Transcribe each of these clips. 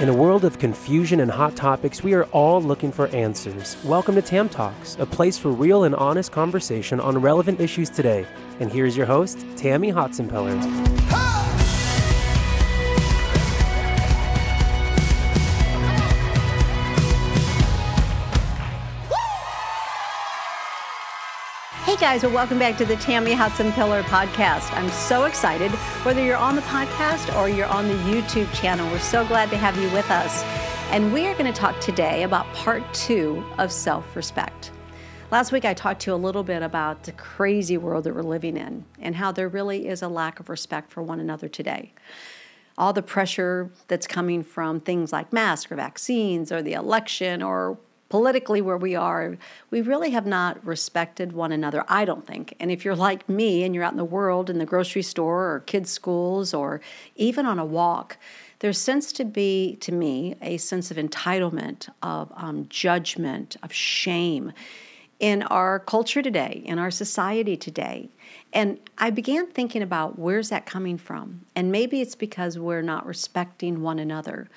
In a world of confusion and hot topics, we are all looking for answers. Welcome to Tam Talks, a place for real and honest conversation on relevant issues today. And here's your host, Tammy Hotsenpiller. Guys, well, welcome back to the Tammy Hotsenpiller podcast. I'm so excited, whether you're on the podcast or you're on the YouTube channel. We're so glad to have you with us. And we are going to talk today about part two of self respect. Last week, I talked to you a little bit about the crazy world that we're living in and how there really is a lack of respect for one another today all the pressure that's coming from things like masks or vaccines or the election or politically where we are, we really have not respected one another, I don't think. And if you're like me and you're out in the world in the grocery store or kids' schools or even on a walk, there seems to be, to me, a sense of entitlement, of um, judgment, of shame in our culture today, in our society today. And I began thinking about where's that coming from? And maybe it's because we're not respecting one another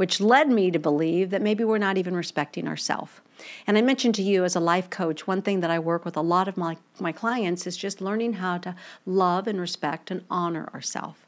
which led me to believe that maybe we're not even respecting ourselves. And I mentioned to you as a life coach, one thing that I work with a lot of my, my clients is just learning how to love and respect and honor ourselves.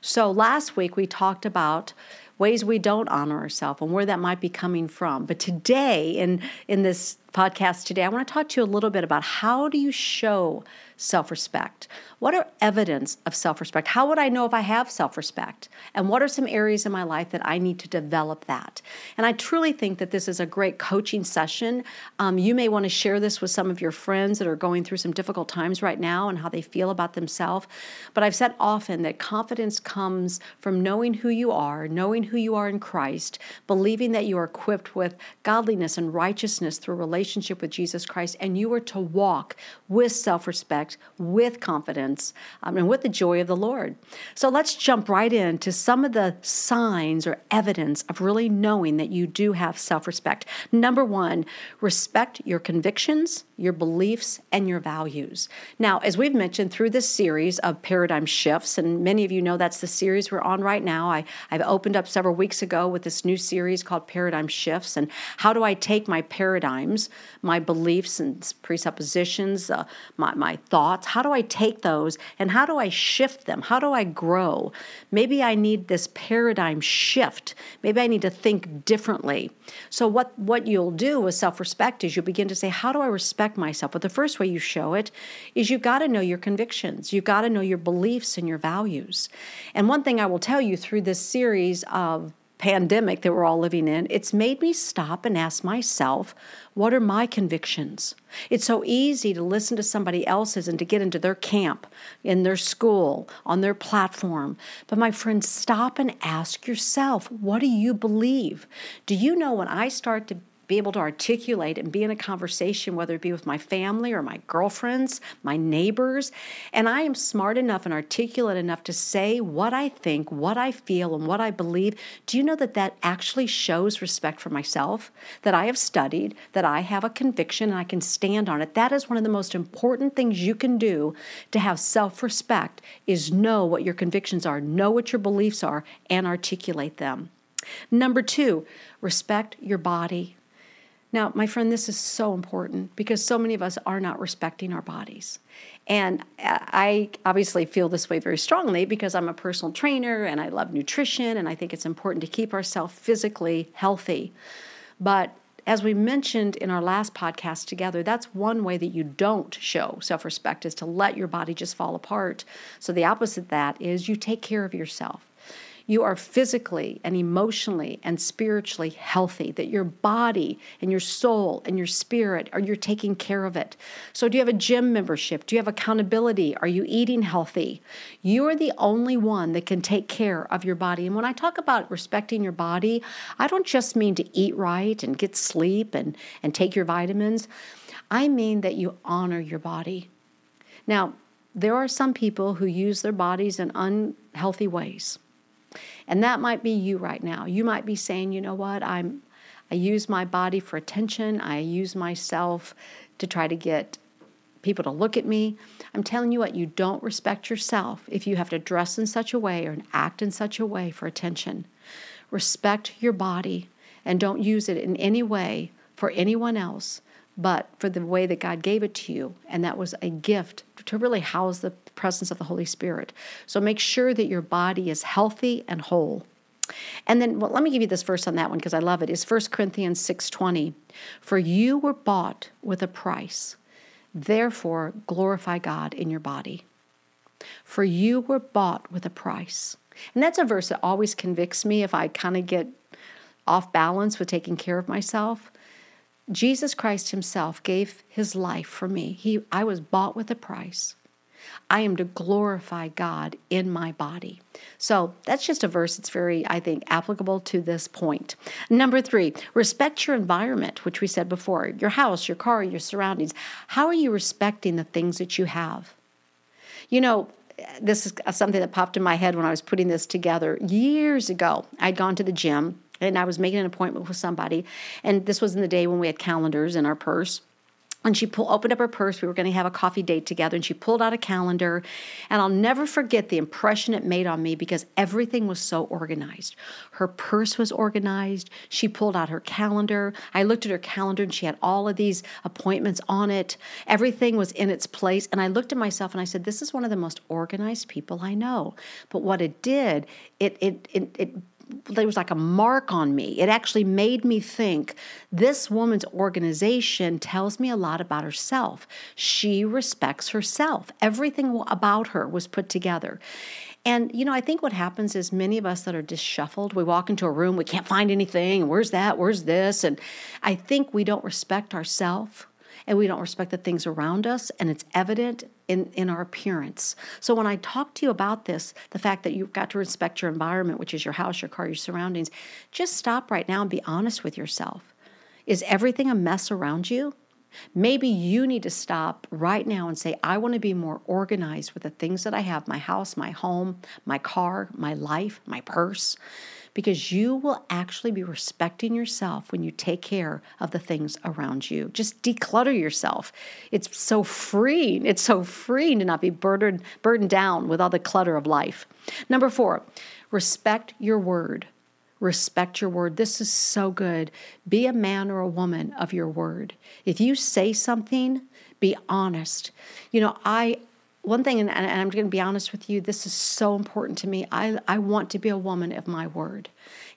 So last week we talked about ways we don't honor ourselves and where that might be coming from. But today, in, in this podcast today, I want to talk to you a little bit about how do you show self respect? What are evidence of self respect? How would I know if I have self respect? And what are some areas in my life that I need to develop that? And I truly think that this is a great coaching session. Um, you may want to share this with some of your friends that are going through some difficult times right now and how they feel about themselves. But I've said often that confidence comes from knowing who you are, knowing who you are in Christ, believing that you are equipped with godliness and righteousness through relationship with Jesus Christ, and you are to walk with self respect with confidence um, and with the joy of the Lord. So let's jump right into some of the signs or evidence of really knowing that you do have self respect. Number one, respect your convictions, your beliefs, and your values. Now, as we've mentioned through this series of paradigm shifts, and many of you know that's the series we're on right now. I, I've opened up several weeks ago with this new series called Paradigm Shifts. And how do I take my paradigms, my beliefs and presuppositions, uh, my, my thoughts? How do I take those and how do I shift them? How do I grow? Maybe I need this paradigm shift. Maybe I need to think differently. So what what you'll do with self-respect is you'll begin to say, how do I respect myself? But the first way you show it is you've got to know your convictions. You've got to know your beliefs and your values. And one thing I will tell you through this series of pandemic that we're all living in, it's made me stop and ask myself, what are my convictions? It's so easy to listen to somebody else's and to get into their camp, in their school, on their platform. But my friend, stop and ask yourself, what do you believe? Do you know when I start to be able to articulate and be in a conversation, whether it be with my family or my girlfriends, my neighbors. And I am smart enough and articulate enough to say what I think, what I feel, and what I believe. Do you know that that actually shows respect for myself? That I have studied, that I have a conviction and I can stand on it. That is one of the most important things you can do to have self respect is know what your convictions are, know what your beliefs are, and articulate them. Number two, respect your body. Now, my friend, this is so important because so many of us are not respecting our bodies. And uh, I obviously feel this way very strongly because I'm a personal trainer and I love nutrition and I think it's important to keep ourselves physically healthy. But as we mentioned in our last podcast together, that's one way that you don't show self respect is to let your body just fall apart. So the opposite of that is you take care of yourself you are physically and emotionally and spiritually healthy, that your body and your soul and your spirit are you're taking care of it. So do you have a gym membership? Do you have accountability? Are you eating healthy? You are the only one that can take care of your body. And when I talk about respecting your body, I don't just mean to eat right and get sleep and, and take your vitamins. I mean that you honor your body. Now, there are some people who use their bodies in unhealthy ways. And that might be you right now. You might be saying, you know what, I'm I use my body for attention. I use myself to try to get people to look at me. I'm telling you what, you don't respect yourself if you have to dress in such a way or act in such a way for attention. Respect your body and don't use it in any way for anyone else but for the way that God gave it to you. And that was a gift to really house the presence of the Holy Spirit. So make sure that your body is healthy and whole. And then well, let me give you this verse on that one because I love it. It's 1 Corinthians 6:20. For you were bought with a price. Therefore glorify God in your body. For you were bought with a price. And that's a verse that always convicts me if I kind of get off balance with taking care of myself. Jesus Christ himself gave his life for me. He I was bought with a price. I am to glorify God in my body. So that's just a verse that's very, I think, applicable to this point. Number three, respect your environment, which we said before your house, your car, your surroundings. How are you respecting the things that you have? You know, this is something that popped in my head when I was putting this together years ago. I'd gone to the gym and I was making an appointment with somebody, and this was in the day when we had calendars in our purse. And she pulled opened up her purse we were going to have a coffee date together and she pulled out a calendar. And i'll never forget the impression it made on me because everything was so organized. Her purse was organized. She pulled out her calendar. I looked at her calendar and she had all of these appointments on it. Everything was in its place and i looked at myself and i said this is one of the most organized people i know. But what it did it it it, it there was like a mark on me. It actually made me think this woman's organization tells me a lot about herself. She respects herself. Everything about her was put together. And, you know, I think what happens is many of us that are disshuffled, we walk into a room, we can't find anything. Where's that? Where's this? And I think we don't respect ourselves and we don't respect the things around us, and it's evident in, in our appearance. So when I talk to you about this, the fact that you've got to respect your environment, which is your house, your car, your surroundings, just stop right now and be honest with yourself. Is everything a mess around you? Maybe you need to stop right now and say, I want to be more organized with the things that I have my house, my home, my car, my life, my purse because you will actually be respecting yourself when you take care of the things around you. Just declutter yourself. It's so freeing. It's so freeing to not be burdened, burdened down with all the clutter of life. Number four, respect your word. Respect your word. This is so good. Be a man or a woman of your word. If you say something, be honest. You know, I one thing, and, and I'm going to be honest with you, this is so important to me. I, I want to be a woman of my word.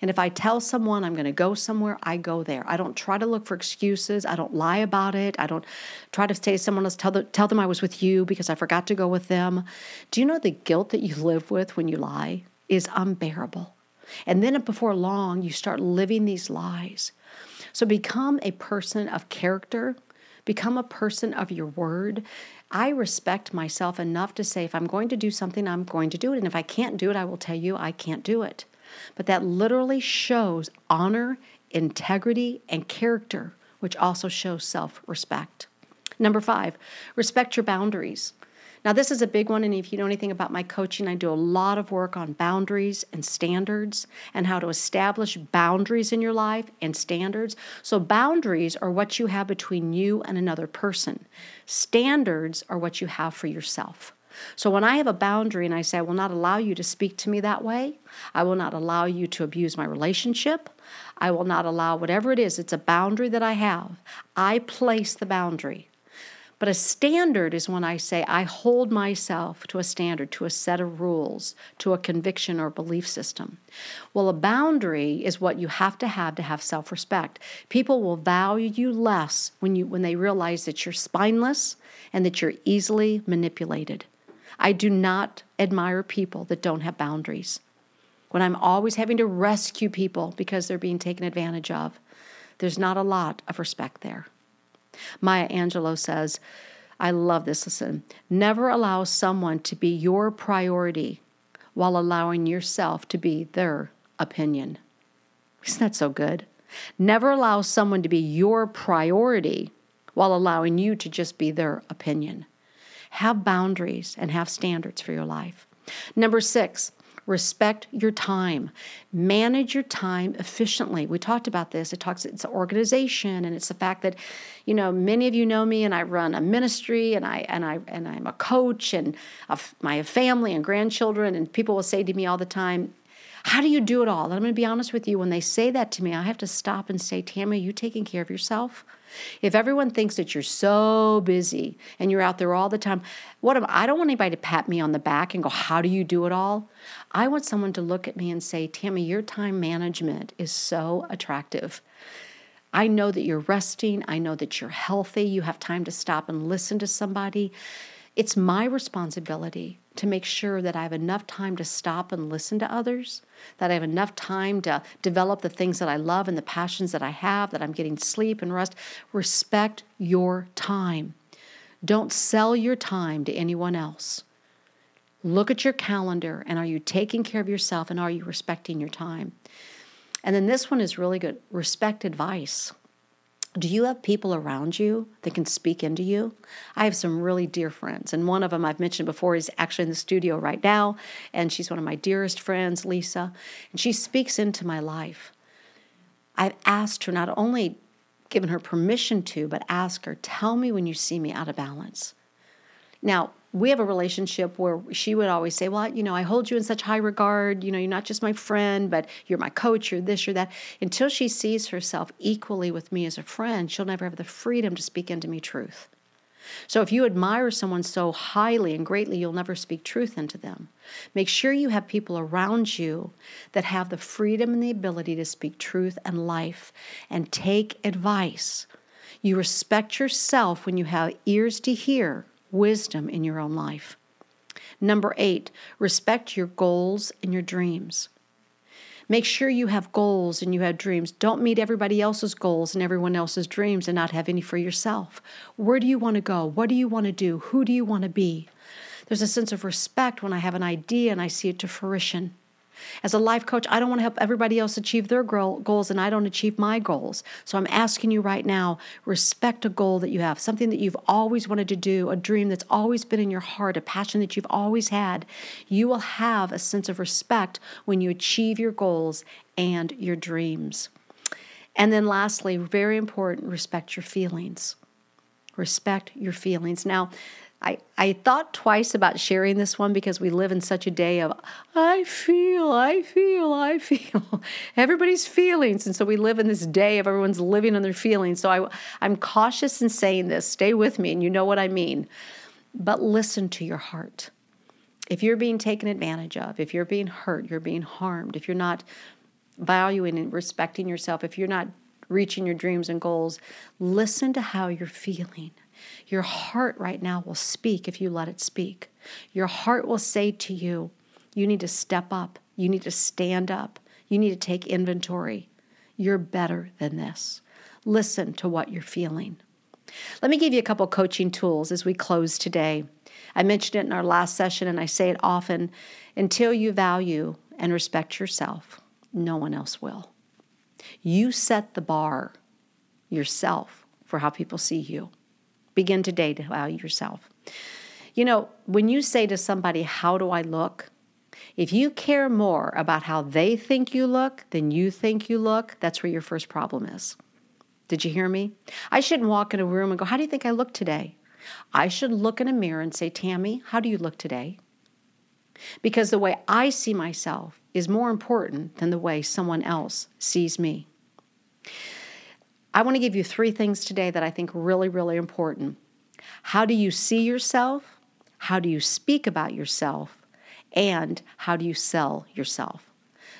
And if I tell someone I'm going to go somewhere, I go there. I don't try to look for excuses. I don't lie about it. I don't try to say to someone else, tell, the, tell them I was with you because I forgot to go with them. Do you know the guilt that you live with when you lie is unbearable? And then before long, you start living these lies. So become a person of character, become a person of your word, I respect myself enough to say if I'm going to do something, I'm going to do it. And if I can't do it, I will tell you I can't do it. But that literally shows honor, integrity, and character, which also shows self respect. Number five, respect your boundaries. Now, this is a big one, and if you know anything about my coaching, I do a lot of work on boundaries and standards and how to establish boundaries in your life and standards. So, boundaries are what you have between you and another person, standards are what you have for yourself. So, when I have a boundary and I say, I will not allow you to speak to me that way, I will not allow you to abuse my relationship, I will not allow whatever it is, it's a boundary that I have. I place the boundary. But a standard is when I say I hold myself to a standard, to a set of rules, to a conviction or belief system. Well, a boundary is what you have to have to have self-respect. People will value you less when you when they realize that you're spineless and that you're easily manipulated. I do not admire people that don't have boundaries. When I'm always having to rescue people because they're being taken advantage of, there's not a lot of respect there. Maya Angelou says, I love this. Listen, never allow someone to be your priority while allowing yourself to be their opinion. Isn't that so good? Never allow someone to be your priority while allowing you to just be their opinion. Have boundaries and have standards for your life. Number six, respect your time manage your time efficiently we talked about this it talks it's organization and it's the fact that you know many of you know me and i run a ministry and i and i and i'm a coach and my family and grandchildren and people will say to me all the time How do you do it all? And I'm going to be honest with you. When they say that to me, I have to stop and say, Tammy, are you taking care of yourself? If everyone thinks that you're so busy and you're out there all the time, what am I don't want anybody to pat me on the back and go, How do you do it all? I want someone to look at me and say, Tammy, your time management is so attractive. I know that you're resting. I know that you're healthy. You have time to stop and listen to somebody. It's my responsibility to make sure that I have enough time to stop and listen to others, that I have enough time to develop the things that I love and the passions that I have, that I'm getting sleep and rest. Respect your time. Don't sell your time to anyone else. Look at your calendar and are you taking care of yourself and are you respecting your time? And then this one is really good respect advice. Do you have people around you that can speak into you? I have some really dear friends, and one of them I've mentioned before is actually in the studio right now, and she's one of my dearest friends, Lisa, and she speaks into my life. I've asked her not only given her permission to, but ask her, tell me when you see me out of balance. Now, we have a relationship where she would always say, Well, you know, I hold you in such high regard. You know, you're not just my friend, but you're my coach, you're this, you're that. Until she sees herself equally with me as a friend, she'll never have the freedom to speak into me truth. So if you admire someone so highly and greatly, you'll never speak truth into them. Make sure you have people around you that have the freedom and the ability to speak truth and life and take advice. You respect yourself when you have ears to hear wisdom in your own life. Number eight, respect your goals and your dreams. Make sure you have goals and you have dreams. Don't meet everybody else's goals and everyone else's dreams and not have any for yourself. Where do you want to go? What do you want to do? Who do you want to be? There's a sense of respect when I have an idea and I see it to fruition. As a life coach, I don't want to help everybody else achieve their goals and I don't achieve my goals. So I'm asking you right now respect a goal that you have, something that you've always wanted to do, a dream that's always been in your heart, a passion that you've always had. You will have a sense of respect when you achieve your goals and your dreams. And then lastly, very important, respect your feelings. Respect your feelings. Now, I, I thought twice about sharing this one because we live in such a day of, I feel, I feel, I feel. Everybody's feelings. And so we live in this day of everyone's living on their feelings. So I, I'm cautious in saying this. Stay with me, and you know what I mean. But listen to your heart. If you're being taken advantage of, if you're being hurt, you're being harmed, if you're not valuing and respecting yourself, if you're not reaching your dreams and goals, listen to how you're feeling your heart right now will speak if you let it speak. Your heart will say to you, you need to step up. You need to stand up. You need to take inventory. You're better than this. Listen to what you're feeling. Let me give you a couple coaching tools as we close today. I mentioned it in our last session and I say it often until you value and respect yourself, no one else will. You set the bar yourself for how people see you. Begin today to value yourself. You know, when you say to somebody, How do I look? If you care more about how they think you look than you think you look, that's where your first problem is. Did you hear me? I shouldn't walk in a room and go, How do you think I look today? I should look in a mirror and say, Tammy, how do you look today? Because the way I see myself is more important than the way someone else sees me. I want to give you three things today that I think really, really important. How do you see yourself? How do you speak about yourself? And how do you sell yourself?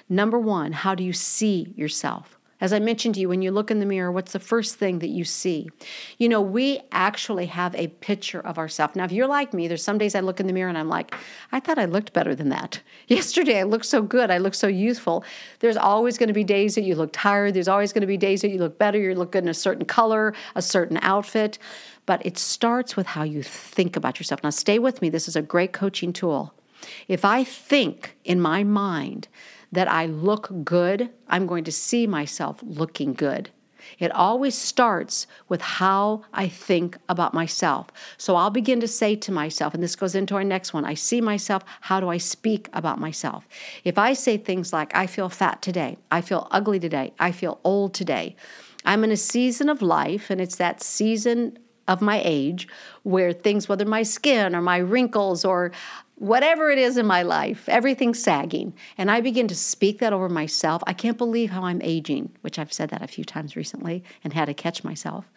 Number one, how do you see yourself? As I mentioned to you, when you look in the mirror, what's the first thing that you see? You know, we actually have a picture of ourselves. Now, if you're like me, there's some days I look in the mirror and I'm like, I thought I looked better than that. Yesterday I looked so good, I looked so youthful. There's always going to be days that you look tired. There's always going to be days that you look better. You look good in a certain color, a certain outfit. But it starts with how you think about yourself. Now, stay with me. This is a great coaching tool. If I think in my mind that I look good, I'm going to see myself looking good. It always starts with how I think about myself. So I'll begin to say to myself, and this goes into our next one I see myself, how do I speak about myself? If I say things like, I feel fat today, I feel ugly today, I feel old today, I'm in a season of life, and it's that season of my age where things, whether my skin or my wrinkles or whatever it is in my life, everything's sagging, and I begin to speak that over myself, I can't believe how I'm aging, which I've said that a few times recently and had to catch myself.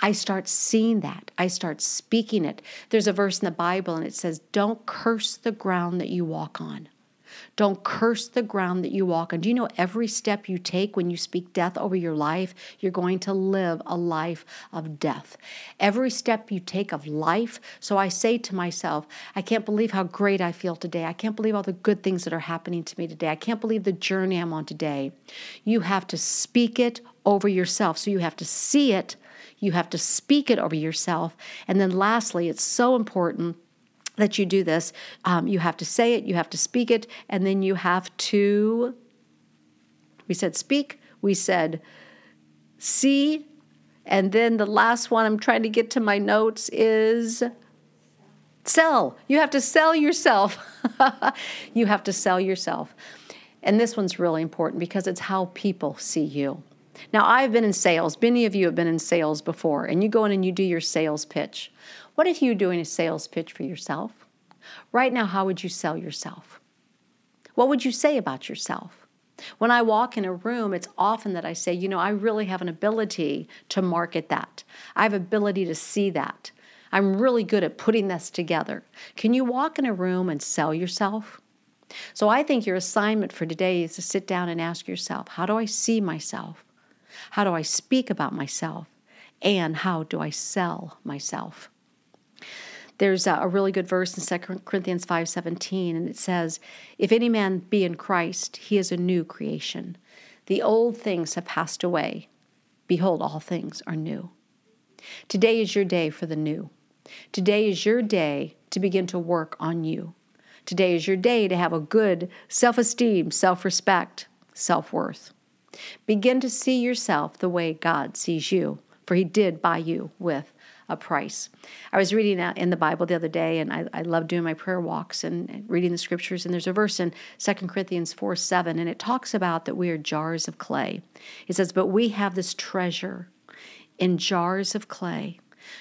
I start seeing that. I start speaking it. There's a verse in the Bible and it says, Don't curse the ground that you walk on. Don't curse the ground that you walk on. Do you know every step you take when you speak death over your life, you're going to live a life of death? Every step you take of life. So I say to myself, I can't believe how great I feel today. I can't believe all the good things that are happening to me today. I can't believe the journey I'm on today. You have to speak it over yourself. So you have to see it, you have to speak it over yourself. And then lastly, it's so important that you do this. Um, you have to say it, you have to speak it, and then you have to. We said speak, we said see, and then the last one I'm trying to get to my notes is sell. You have to sell yourself. you have to sell yourself. And this one's really important because it's how people see you. Now, I've been in sales. Many of you have been in sales before, and you go in and you do your sales pitch. What if you're doing a sales pitch for yourself? Right now, how would you sell yourself? What would you say about yourself? When I walk in a room, it's often that I say, you know, I really have an ability to market that. I have ability to see that. I'm really good at putting this together. Can you walk in a room and sell yourself? So I think your assignment for today is to sit down and ask yourself, how do I see myself? How do I speak about myself? And how do I sell myself? There's a really good verse in 2 Corinthians 5:17 and it says, "If any man be in Christ, he is a new creation. The old things have passed away; behold, all things are new." Today is your day for the new. Today is your day to begin to work on you. Today is your day to have a good self esteem, self respect, self worth. Begin to see yourself the way God sees you, for He did buy you with a price. I was reading in the Bible the other day, and I, I love doing my prayer walks and reading the scriptures. And there's a verse in 2 Corinthians 4 7, and it talks about that we are jars of clay. It says, But we have this treasure in jars of clay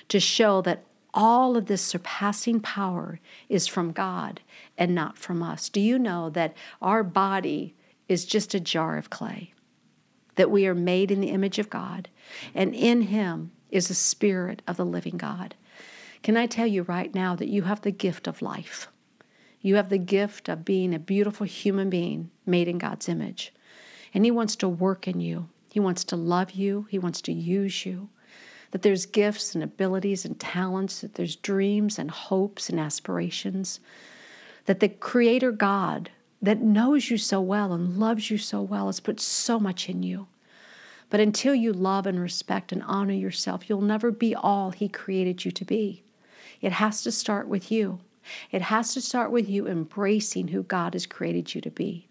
to show that all of this surpassing power is from God and not from us. Do you know that our body is just a jar of clay? That we are made in the image of God, and in Him is the Spirit of the living God. Can I tell you right now that you have the gift of life? You have the gift of being a beautiful human being made in God's image. And He wants to work in you, He wants to love you, He wants to use you. That there's gifts and abilities and talents, that there's dreams and hopes and aspirations. That the Creator God that knows you so well and loves you so well has put so much in you. But until you love and respect and honor yourself, you'll never be all He created you to be. It has to start with you. It has to start with you embracing who God has created you to be.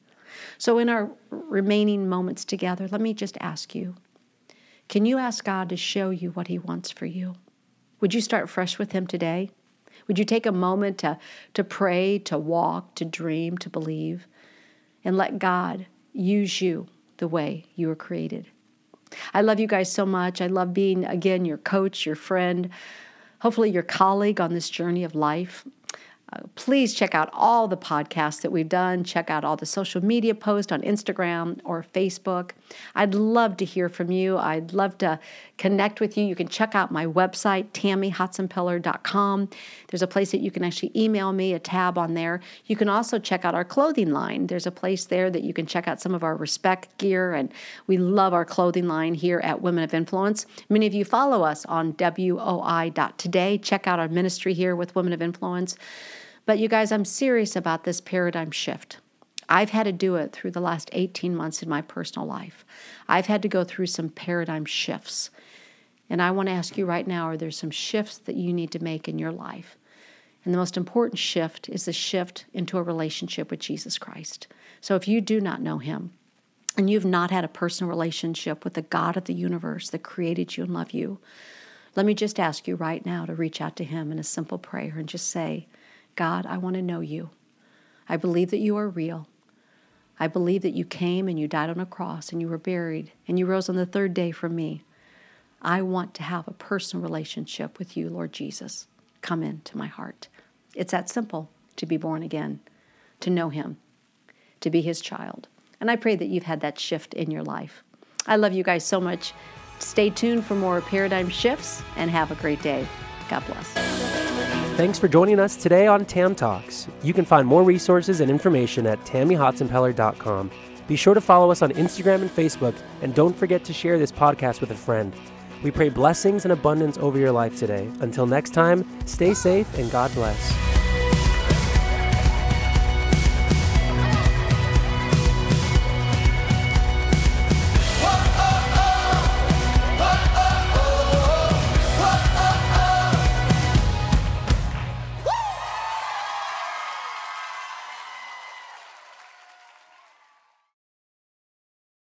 So, in our remaining moments together, let me just ask you can you ask God to show you what He wants for you? Would you start fresh with Him today? Would you take a moment to, to pray, to walk, to dream, to believe, and let God use you the way you were created? I love you guys so much. I love being, again, your coach, your friend, hopefully your colleague on this journey of life. Uh, please check out all the podcasts that we've done. Check out all the social media posts on Instagram or Facebook. I'd love to hear from you. I'd love to connect with you. You can check out my website, tammyhotsenpiller.com. There's a place that you can actually email me, a tab on there. You can also check out our clothing line. There's a place there that you can check out some of our respect gear, and we love our clothing line here at Women of Influence. Many of you follow us on WOI.today. Check out our ministry here with Women of Influence. But you guys, I'm serious about this paradigm shift. I've had to do it through the last 18 months in my personal life. I've had to go through some paradigm shifts. And I want to ask you right now are there some shifts that you need to make in your life? And the most important shift is the shift into a relationship with Jesus Christ. So if you do not know him, and you've not had a personal relationship with the God of the universe that created you and loved you, let me just ask you right now to reach out to him in a simple prayer and just say, God, I want to know you. I believe that you are real. I believe that you came and you died on a cross and you were buried and you rose on the third day for me. I want to have a personal relationship with you, Lord Jesus. Come into my heart. It's that simple. to be born again, to know Him, to be His child. And I pray that you've had that shift in your life. I love you guys so much. Stay tuned for more paradigm shifts and have a great day. God bless. Thanks for joining us today on Tam Talks. You can find more resources and information at tammyhotsenpiller.com. Be sure to follow us on Instagram and Facebook, and don't forget to share this podcast with a friend. We pray blessings and abundance over your life today. Until next time, stay safe and God bless.